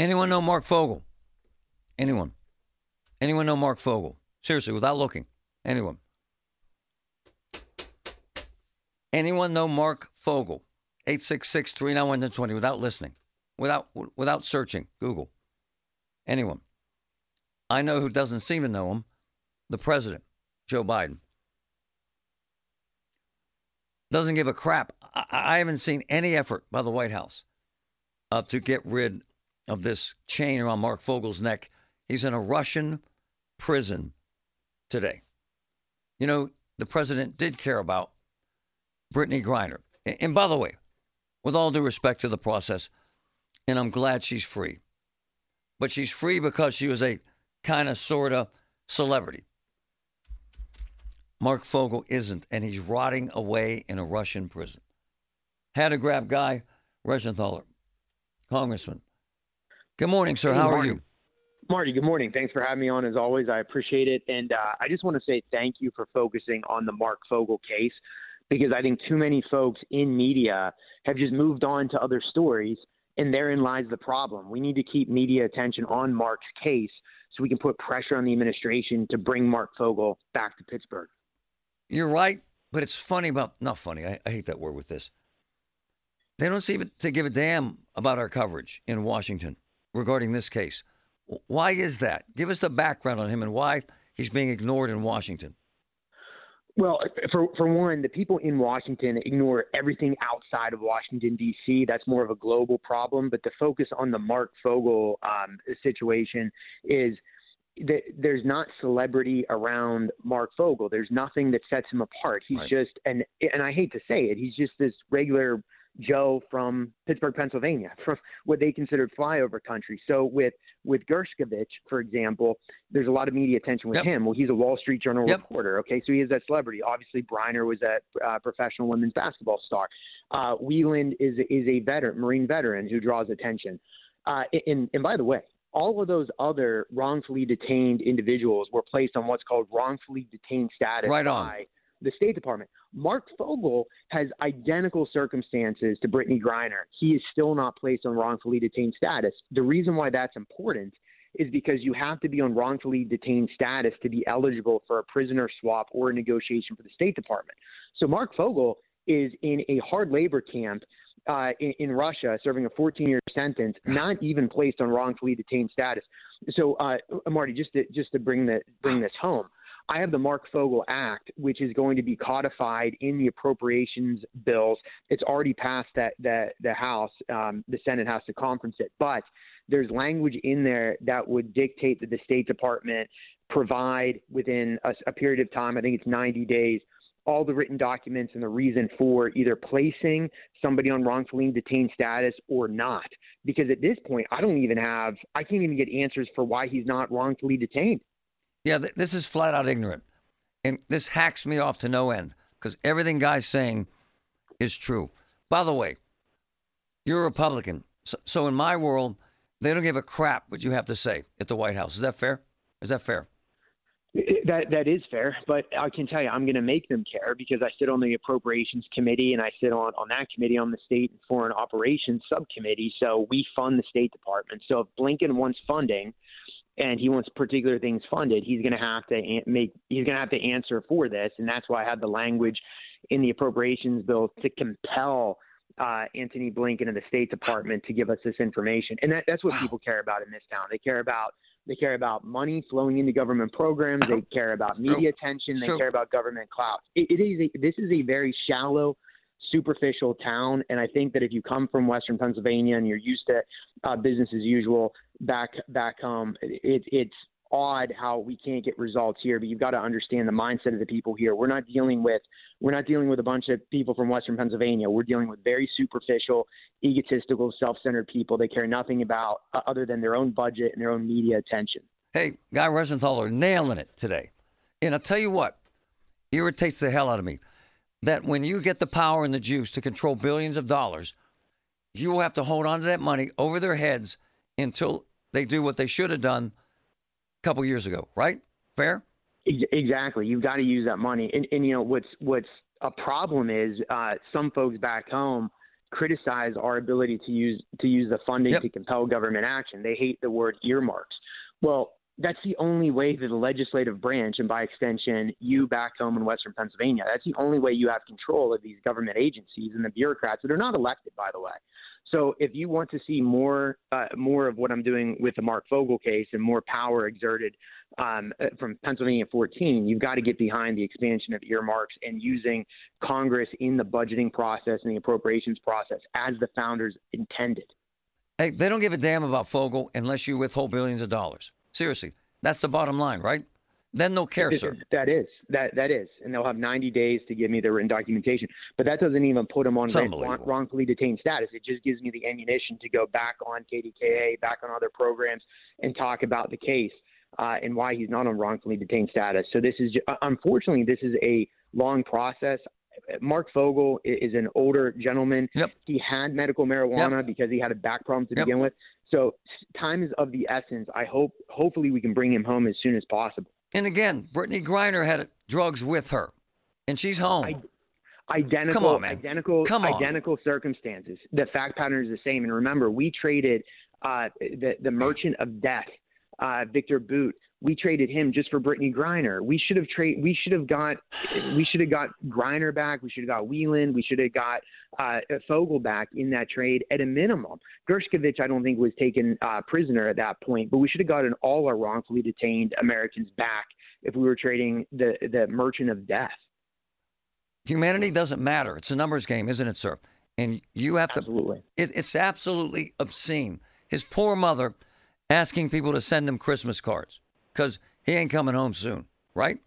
Anyone know Marc Fogel? Anyone? Anyone know Marc Fogel? Seriously, without looking. Anyone? Anyone know Marc Fogel? 866 391 20 without listening, without, without searching. Google. Anyone? I know who doesn't seem to know him the president, Joe Biden. Doesn't give a crap. I, I haven't seen any effort by the White House uh, to get rid of this chain around Marc Fogel's neck. He's in a Russian prison today. You know, the president did care about Brittany Griner. And by the way, with all due respect to the process, and I'm glad she's free, but she's free because she was a kind of, sort of celebrity. Marc Fogel isn't, and he's rotting away in a Russian prison. Had to grab Guy Reschenthaler, Congressman. Good morning, sir. How are you? Marty, good morning. Thanks for having me on as always. I appreciate it. And uh, I just want to say thank you for focusing on the Marc Fogel case because I think too many folks in media have just moved on to other stories, and therein lies the problem. We need to keep media attention on Marc's case so we can put pressure on the administration to bring Marc Fogel back to Pittsburgh. You're right, but it's funny about not funny. I, I hate that word with this. They don't seem to give a damn about our coverage in Washington regarding this case. Why is that? Give us the background on him and why he's being ignored in Washington. Well, for for one, the people in Washington ignore everything outside of Washington D.C. That's more of a global problem. But the focus on the Marc Fogel um, situation is that there's not celebrity around Mark Fogel. There's nothing that sets him apart. He's right. just and and I hate to say it, he's just this regular Joe from Pittsburgh, Pennsylvania, from what they considered flyover country. So with with Gershkovich, for example, there's a lot of media attention with yep. him. Well, he's a Wall Street Journal yep. reporter. Okay, so he is that celebrity. Obviously, Griner was a uh, professional women's basketball star. Uh, Whelan is is a veteran, Marine veteran who draws attention. Uh, and and by the way, all of those other wrongfully detained individuals were placed on what's called wrongfully detained status right on. by the State Department. Marc Fogel has identical circumstances to Brittany Griner. He is still not placed on wrongfully detained status. The reason why that's important is because you have to be on wrongfully detained status to be eligible for a prisoner swap or a negotiation for the State Department. So Marc Fogel is in a hard labor camp uh, in, in, Russia, serving a 14-year sentence, not even placed on wrongfully detained status. So, uh, Marty, just to just to bring the bring this home, I have the Marc Fogel Act, which is going to be codified in the appropriations bills. It's already passed that the the House. Um, the Senate has to conference it, but there's language in there that would dictate that the State Department provide within a, a period of time. I think it's 90 days all the written documents and the reason for either placing somebody on wrongfully detained status or not. Because at this point, I don't even have, I can't even get answers for why he's not wrongfully detained. Yeah, th- this is flat out ignorant. And this hacks me off to no end because everything Guy's saying is true. By the way, you're a Republican. So, so in my world, they don't give a crap what you have to say at the White House. Is that fair? Is that fair? That that is fair, but I can tell you, I'm going to make them care because I sit on the appropriations committee and I sit on on that committee on the state and foreign operations subcommittee. So we fund the State Department. So if Blinken wants funding, and he wants particular things funded, he's going to have to make he's going to have to answer for this, and that's why I have the language in the appropriations bill to compel uh, Antony Blinken and the State Department to give us this information, and that, that's what people care about in this town. They care about they care about money flowing into government programs. They care about media attention. They care about government clout. it, it is a, this is a very shallow superficial town. And I think that if you come from Western Pennsylvania and you're used to uh, business as usual back back home, it, it's odd how we can't get results here but you've got to understand the mindset of the people here. We're not dealing with we're not dealing with a bunch of people from western pennsylvania. We're dealing with very superficial egotistical self-centered people. They care nothing about uh, other than their own budget and their own media attention. Hey guy Reschenthaler nailing it today. And i'll tell you what irritates the hell out of me that when you get the power and the juice to control billions of dollars, you will have to hold on to that money over their heads until they do what they should have done a couple years ago, right? Fair? Exactly. You've got to use that money. And, and you know, what's, what's a problem is uh, some folks back home criticize our ability to use to use the funding Yep. to compel government action. They hate the word earmarks. Well, that's the only way that the legislative branch, and by extension, you back home in Western Pennsylvania, that's the only way you have control of these government agencies and the bureaucrats that are not elected, by the way. So, if you want to see more uh, more of what I'm doing with the Marc Fogel case and more power exerted um, from Pennsylvania 14, you've got to get behind the expansion of earmarks and using Congress in the budgeting process and the appropriations process as the founders intended. Hey, they don't give a damn about Fogel unless you withhold billions of dollars. Seriously, that's the bottom line, right? Then they'll care, sir. That is that that is, and they'll have 90 days to give me the written documentation. But that doesn't even put them on wrong- wrongfully detained status. It just gives me the ammunition to go back on KDKA, back on other programs, and talk about the case uh, and why he's not on wrongfully detained status. So this is ju- unfortunately this is a long process. Marc Fogel is an older gentleman. Yep. He had medical marijuana because he had a back problem to Yep. begin with. So time is of the essence. I hope hopefully we can bring him home as soon as possible. And again, Brittany Griner had drugs with her, and she's home. I- identical Come on, man. identical Come on. identical circumstances the fact pattern is the same and remember we traded uh, the the merchant of death uh, Victor Bout we traded him just for Brittany Griner we should have trade we should have got we should have got Griner back we should have got Whelan we should have got uh, Fogel back in that trade at a minimum Gershkovich I don't think was taken uh, prisoner at that point but we should have gotten all our wrongfully detained Americans back if we were trading the the merchant of death Humanity doesn't matter. It's a numbers game, isn't it, sir? And you have to. absolutely It, it's absolutely obscene. His poor mother asking people to send him Christmas cards because he ain't coming home soon, right?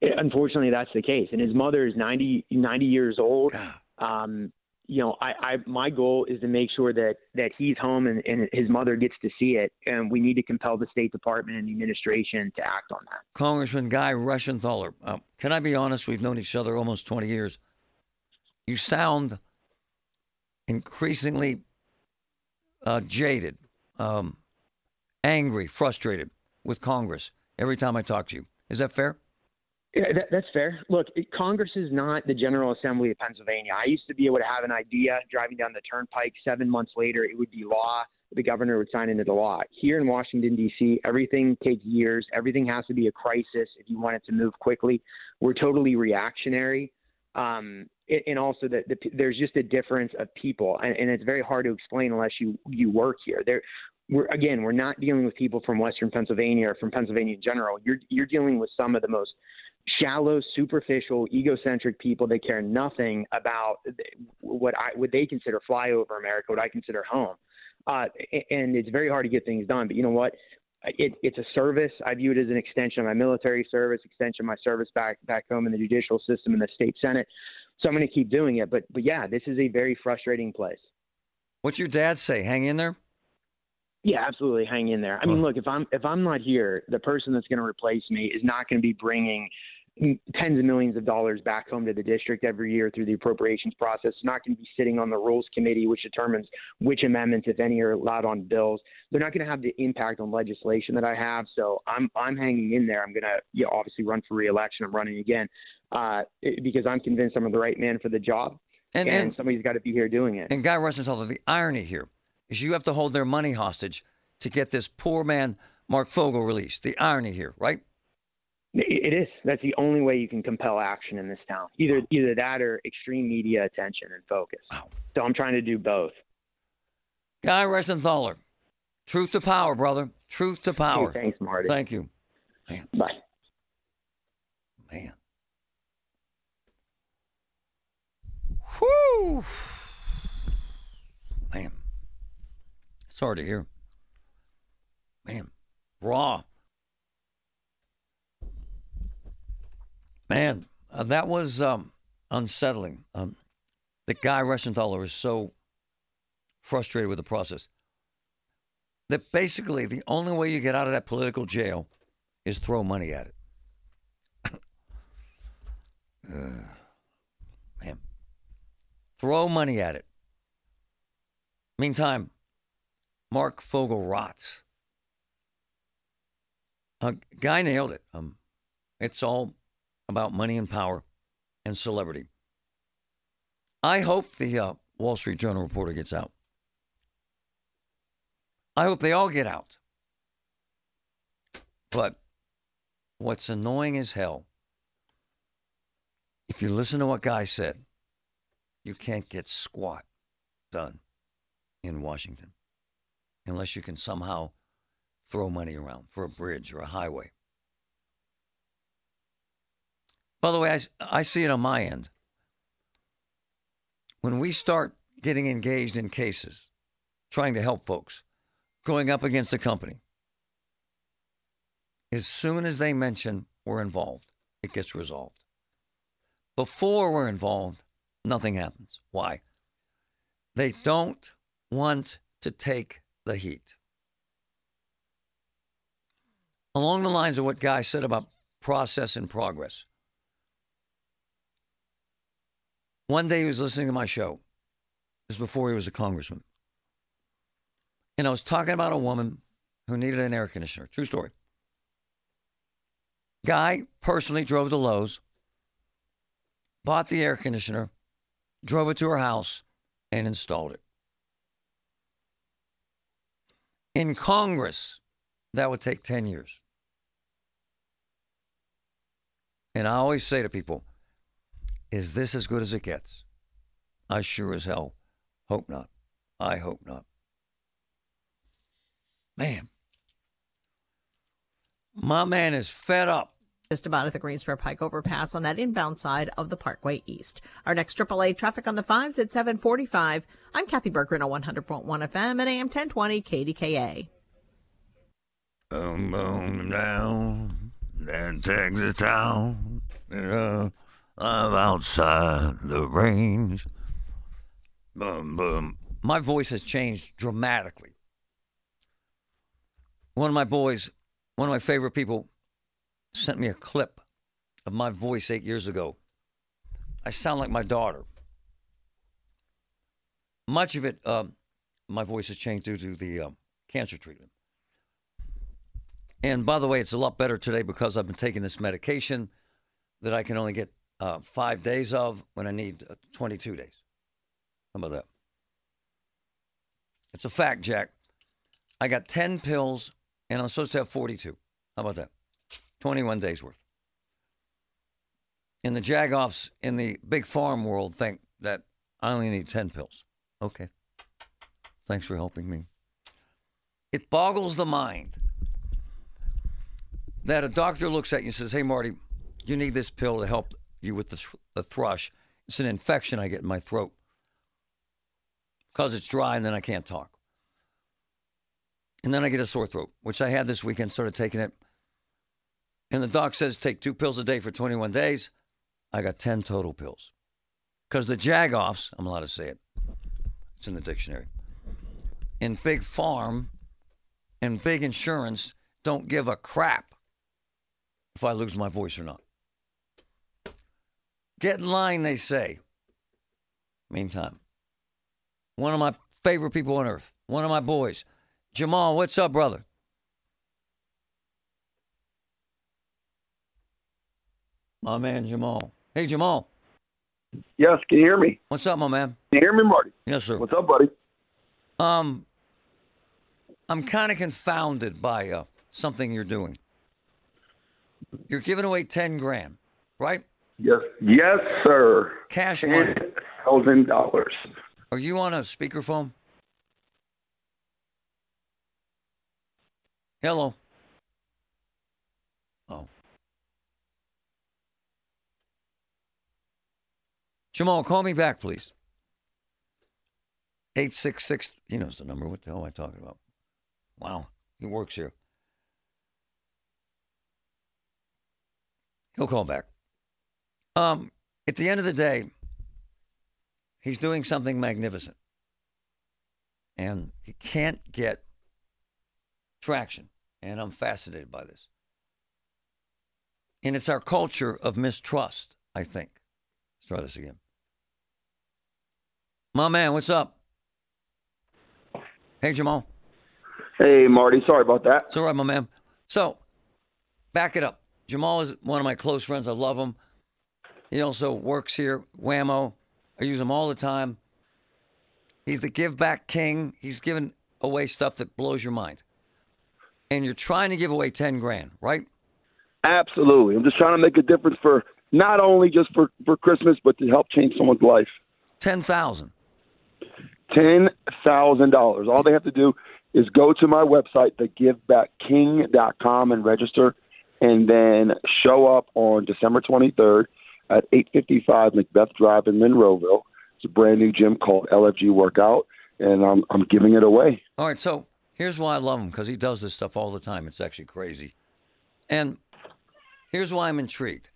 Unfortunately, that's the case. And his mother is 90, 90 years old. Um, you know, I, I my goal is to make sure that that he's home and, and his mother gets to see it. And we need to compel the State Department and the administration to act on that. Congressman Guy Reschenthaler, uh, can I be honest? We've known each other almost 20 years. You sound increasingly uh, jaded, um, angry, frustrated with Congress every time I talk to you. Is that fair? Yeah, that, that's fair. Look, Congress is not the General Assembly of Pennsylvania. I used to be able to have an idea driving down the turnpike. Seven months later, it would be law. The governor would sign into the law. Here in Washington, D.C., everything takes years. Everything has to be a crisis if you want it to move quickly. We're totally reactionary. Um, and also that the, there's just a difference of people, and, and it's very hard to explain unless you you work here. There, we're again, we're not dealing with people from Western Pennsylvania or from Pennsylvania in general. You're you're dealing with some of the most shallow, superficial, egocentric people that care nothing about what I what they consider flyover America, what I consider home. Uh, and it's very hard to get things done. But you know what? It, it's a service. I view it as an extension of my military service, extension of my service back back home in the judicial system in the state senate. So I'm going to keep doing it. But but yeah, this is a very frustrating place. What's your dad say? Hang in there? Yeah, absolutely. Hang in there. I mean, look, if I'm if I'm not here, the person that's going to replace me is not going to be bringing tens of millions of dollars back home to the district every year through the appropriations process. It's not going to be sitting on the rules committee, which determines which amendments, if any, are allowed on bills. They're not going to have the impact on legislation that I have. So I'm I'm hanging in there. I'm going to you know, obviously run for reelection. I'm running again uh, because I'm convinced I'm the right man for the job, And, and, and, somebody's got to be here doing it. and Guy Reschenthaler, the irony here is you have to hold their money hostage to get this poor man, Marc Fogel, released. The irony here, right? It is. That's the only way you can compel action in this town. Either either that or extreme media attention and focus. Wow. So I'm trying to do both. Guy Reschenthaler, truth to power, brother. Truth to power. Hey, thanks, Marty. Thank you. Man. Bye. Man. Whew. Man. It's hard to hear. Man. Raw. Man, uh, that was um, unsettling. Um, the guy Reschenthaler is so frustrated with the process that basically the only way you get out of that political jail is throw money at it. Uh, man, throw money at it. Meantime, Marc Fogel rots. A guy nailed it. Um, it's all about money and power and celebrity. I hope the uh, Wall Street Journal reporter gets out. I hope they all get out. But what's annoying as hell, if you listen to what Guy said, you can't get squat done in Washington unless you can somehow throw money around for a bridge or a highway. By the way, I, I see it on my end. When we start getting engaged in cases, trying to help folks, going up against a company, as soon as they mention we're involved, it gets resolved. Before we're involved, nothing happens. Why? They don't want to take the heat. Along the lines of what Guy said about process and progress. One day he was listening to my show. This is before he was a congressman. And I was talking about a woman who needed an air conditioner. True story. Guy personally drove to Lowe's, bought the air conditioner, drove it to her house, and installed it. In Congress, that would take 10 years. And I always say to people, is this as good as it gets? I sure as hell hope not. I hope not. Man. My man is fed up. Just about at the Greensburg Pike overpass on that inbound side of the Parkway East. Our next AAA traffic on the fives at 745. I'm Kathy Bergren on 100.1 FM and AM 1020 KDKA. Boom, boom, down, that Texas town. I'm outside the range. Boom, boom. My voice has changed dramatically. One of my boys, one of my favorite people, sent me a clip of my voice eight years ago. I sound like my daughter. Much of it, um, my voice has changed due to the um, cancer treatment. And by the way, it's a lot better today because I've been taking this medication that I can only get uh, five days of when I need uh, 22 days. How about that? It's a fact, Jack. I got 10 pills and I'm supposed to have 42. How about that? 21 days worth. And the jagoffs in the big farm world think that I only need 10 pills. Okay. Thanks for helping me. It boggles the mind that a doctor looks at you and says, Hey, Marty, you need this pill to help you with the, the thrush. It's an infection I get in my throat because it's dry and then I can't talk. And then I get a sore throat, which I had this weekend, started taking it. And the doc says take two pills a day for 21 days. I got 10 total pills. Because the jagoffs, I'm allowed to say it, it's in the dictionary, in big farm and big insurance don't give a crap if I lose my voice or not. Get in line, they say. Meantime, one of my favorite people on earth, one of my boys, Jamal, what's up, brother? My man Jamal. Hey, Jamal. Yes, can you hear me? What's up, my man? Can you hear me, Marty? Yes, sir. What's up, buddy? Um, I'm kind of confounded by uh, something you're doing. You're giving away ten grand, right? Yes, yes, sir. Cash money. Thousand dollars. Are you on a speakerphone? Hello. Jamal, call me back, please. 866, he knows the number. What the hell am I talking about? Wow, he works here. He'll call back. Um, at the end of the day, he's doing something magnificent. And he can't get traction. And I'm fascinated by this. And it's our culture of mistrust, I think. Let's try this again. My man, what's up? Hey, Jamal. Hey, Marty. Sorry about that. It's all right, my man. So, back it up. Jamal is one of my close friends. I love him. He also works here, WAMO. I use him all the time. He's the give back king. He's giving away stuff that blows your mind. And you're trying to give away 10 grand, right? Absolutely. I'm just trying to make a difference for not only just for, for Christmas, but to help change someone's life. 10,000. $10,000. All they have to do is go to my website, thegivebackking.com, and register, and then show up on December 23rd at 855 Macbeth Drive in Monroeville. It's a brand new gym called LFG Workout, and I'm, I'm giving it away. All right, so here's why I love him because he does this stuff all the time. It's actually crazy. And here's why I'm intrigued.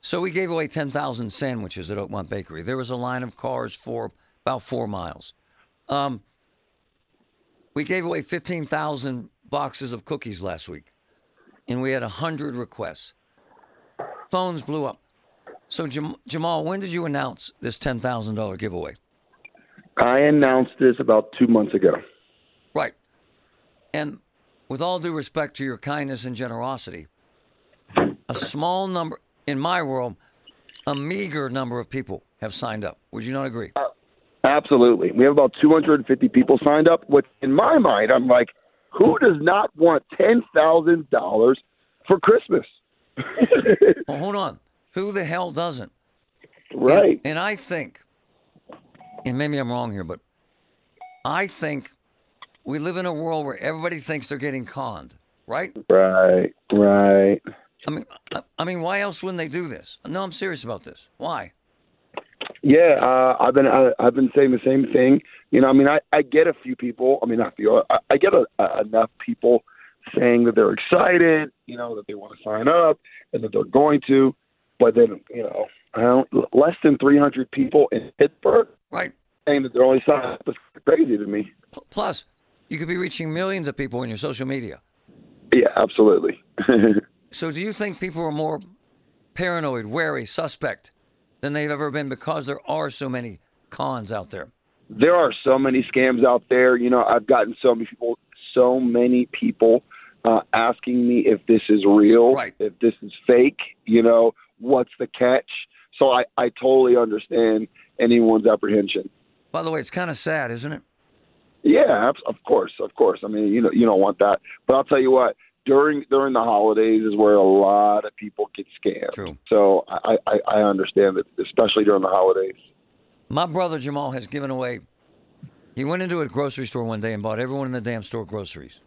So we gave away 10,000 sandwiches at Oakmont Bakery. There was a line of cars for about four miles. Um, we gave away 15,000 boxes of cookies last week, and we had 100 requests. Phones blew up. So, Jam- Jamal, when did you announce this $10,000 giveaway? I announced this about two months ago. Right. And with all due respect to your kindness and generosity, a small number, in my world, a meager number of people have signed up. Would you not agree? Absolutely. We have about 250 people signed up, which in my mind, I'm like, who does not want $10,000 for Christmas? well, hold on. Who the hell doesn't? right. And, and I think, and maybe I'm wrong here, but I think we live in a world where everybody thinks they're getting conned, right? Right. Right. I mean, I, I mean, why else wouldn't they do this? No, I'm serious about this. Why? Yeah, uh, I've been I, I've been saying the same thing. You know, I mean, I, I get a few people. I mean, not few. I, I get a, a, enough people saying that they're excited. You know, that they want to sign up and that they're going to. But then, you know, I don't, less than 300 people in Pittsburgh Right. saying that they're only signing up is crazy to me. Plus, you could be reaching millions of people in your social media. Yeah, absolutely. So, do you think people are more paranoid, wary, suspect than they've ever been because there are so many cons out there? there are so many scams out there. You know, I've gotten so many people, so many people uh, asking me if this is real, Right. if this is fake. You know, what's the catch? So I, I totally understand anyone's apprehension. By the way, it's kind of sad, isn't it? Yeah, of course, of course. I mean, you know, you don't want that. But I'll tell you what. During during the holidays is where a lot of people get scammed. True. So I, I, I understand that, especially during the holidays. My brother Jamal has given away. He went into a grocery store one day and bought everyone in the damn store groceries.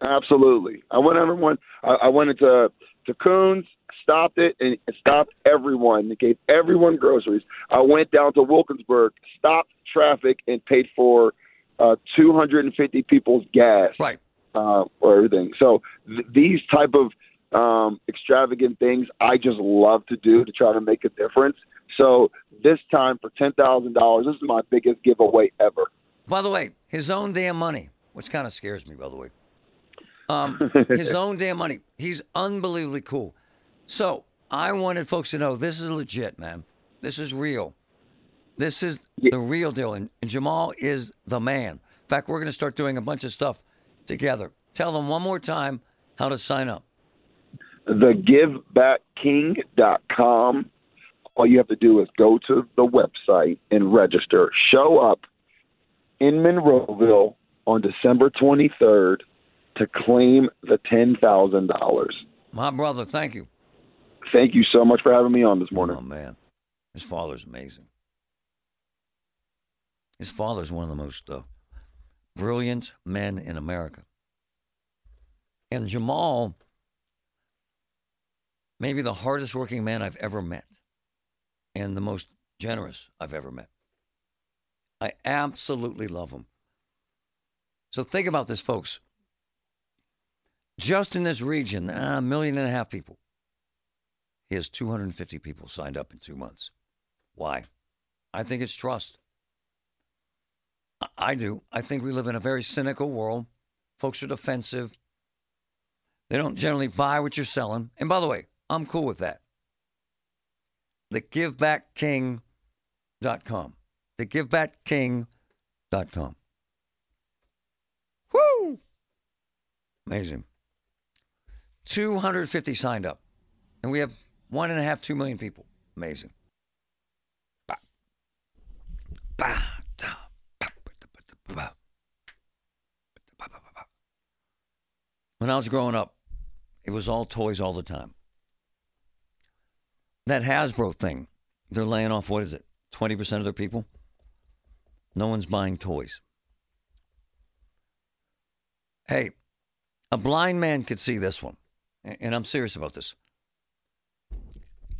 Absolutely. I went everyone. I, I went into to Kuhn's, stopped it, and stopped everyone. Gave everyone groceries. I went down to Wilkinsburg, stopped traffic, and paid for uh, 250 people's gas Right. Uh, or everything. So th- these type of um, extravagant things, I just love to do to try to make a difference. So this time for ten thousand dollars, this is my biggest giveaway ever. By the way, his own damn money, which kind of scares me, by the way. Um, his own damn money. He's unbelievably cool. So I wanted folks to know this is legit, man. This is real. This is the real deal. And, and Jamal is the man. In fact, we're going to start doing a bunch of stuff together. Tell them one more time how to sign up. thegivebackking.com. All you have to do is go to the website and register. Show up in Monroeville on December 23rd to claim the $10,000. My brother, thank you. Thank you so much for having me on this morning. Oh man, his father's amazing. His father's one of the most uh, brilliant men in America. And Jamal, maybe the hardest working man I've ever met, and the most generous I've ever met. I absolutely love him. So think about this, folks. Just in this region, a million and a half people. He has 250 people signed up in two months. Why? I think it's trust. I- do. I think we live in a very cynical world. Folks are defensive. They don't generally buy what you're selling. And by the way, I'm cool with that. TheGiveBackKing.com. TheGiveBackKing.com. Woo! Amazing. 250 signed up. And we have one and a half, two million people. Amazing. Ba. Ba, da, ba, ba. When I was growing up, it was all toys all the time. That Hasbro thing, they're laying off, what is it, 20% of their people? No one's buying toys. Hey, a blind man could see this one, and I'm serious about this.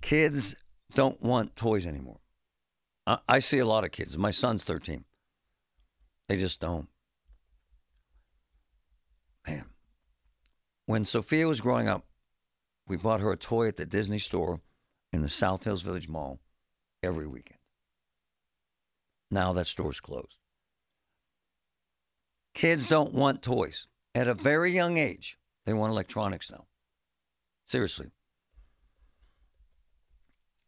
Kids don't want toys anymore. I, see a lot of kids. My son's 13. They just don't. Man, when Sophia was growing up, we bought her a toy at the Disney store in the South Hills Village Mall every weekend. Now that store's closed. Kids don't want toys. At a very young age, they want electronics now. Seriously.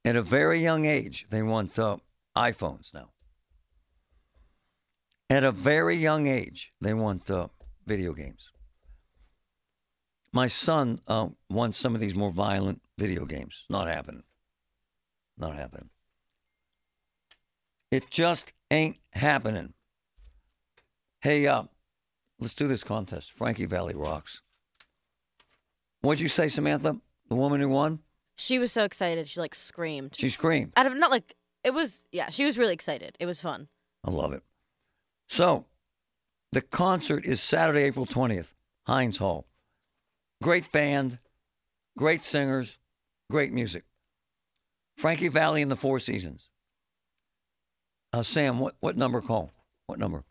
At a very young age, they want uh, iPhones now. At a very young age, they want uh, video games. My son uh, wants some of these more violent video games. Not happening. Not happening. It just ain't happening. Hey, uh, let's do this contest. Frankie Valli rocks. What'd you say, Samantha? The woman who won? She was so excited. She like screamed. She screamed. Out of not like it was. Yeah, she was really excited. It was fun. I love it. So, the concert is Saturday, April 20th, Heinz Hall. Great band, great singers, great music. Frankie Valli and the Four Seasons. Uh, Sam, what, what number call? What number?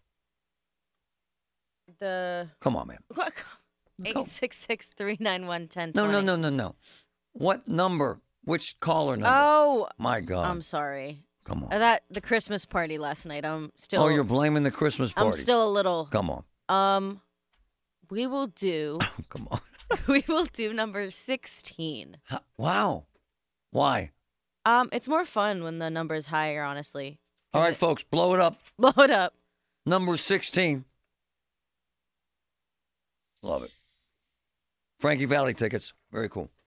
The Come on, man. what? Eight six six three nine one ten. No, no, no, no, no. What number? Which caller number? Oh, My God. I'm sorry. Come on. Uh, That the Christmas party last night. I'm still. oh, you're blaming the Christmas party. I'm still a little. Come on. Um, we will do. Come on. we will do number sixteen. Huh, Wow. Why? Um, it's more fun when the number is higher. Honestly. All right, it- folks, blow it up. Blow it up. Number 16. Love it. Frankie Valli tickets. Very cool.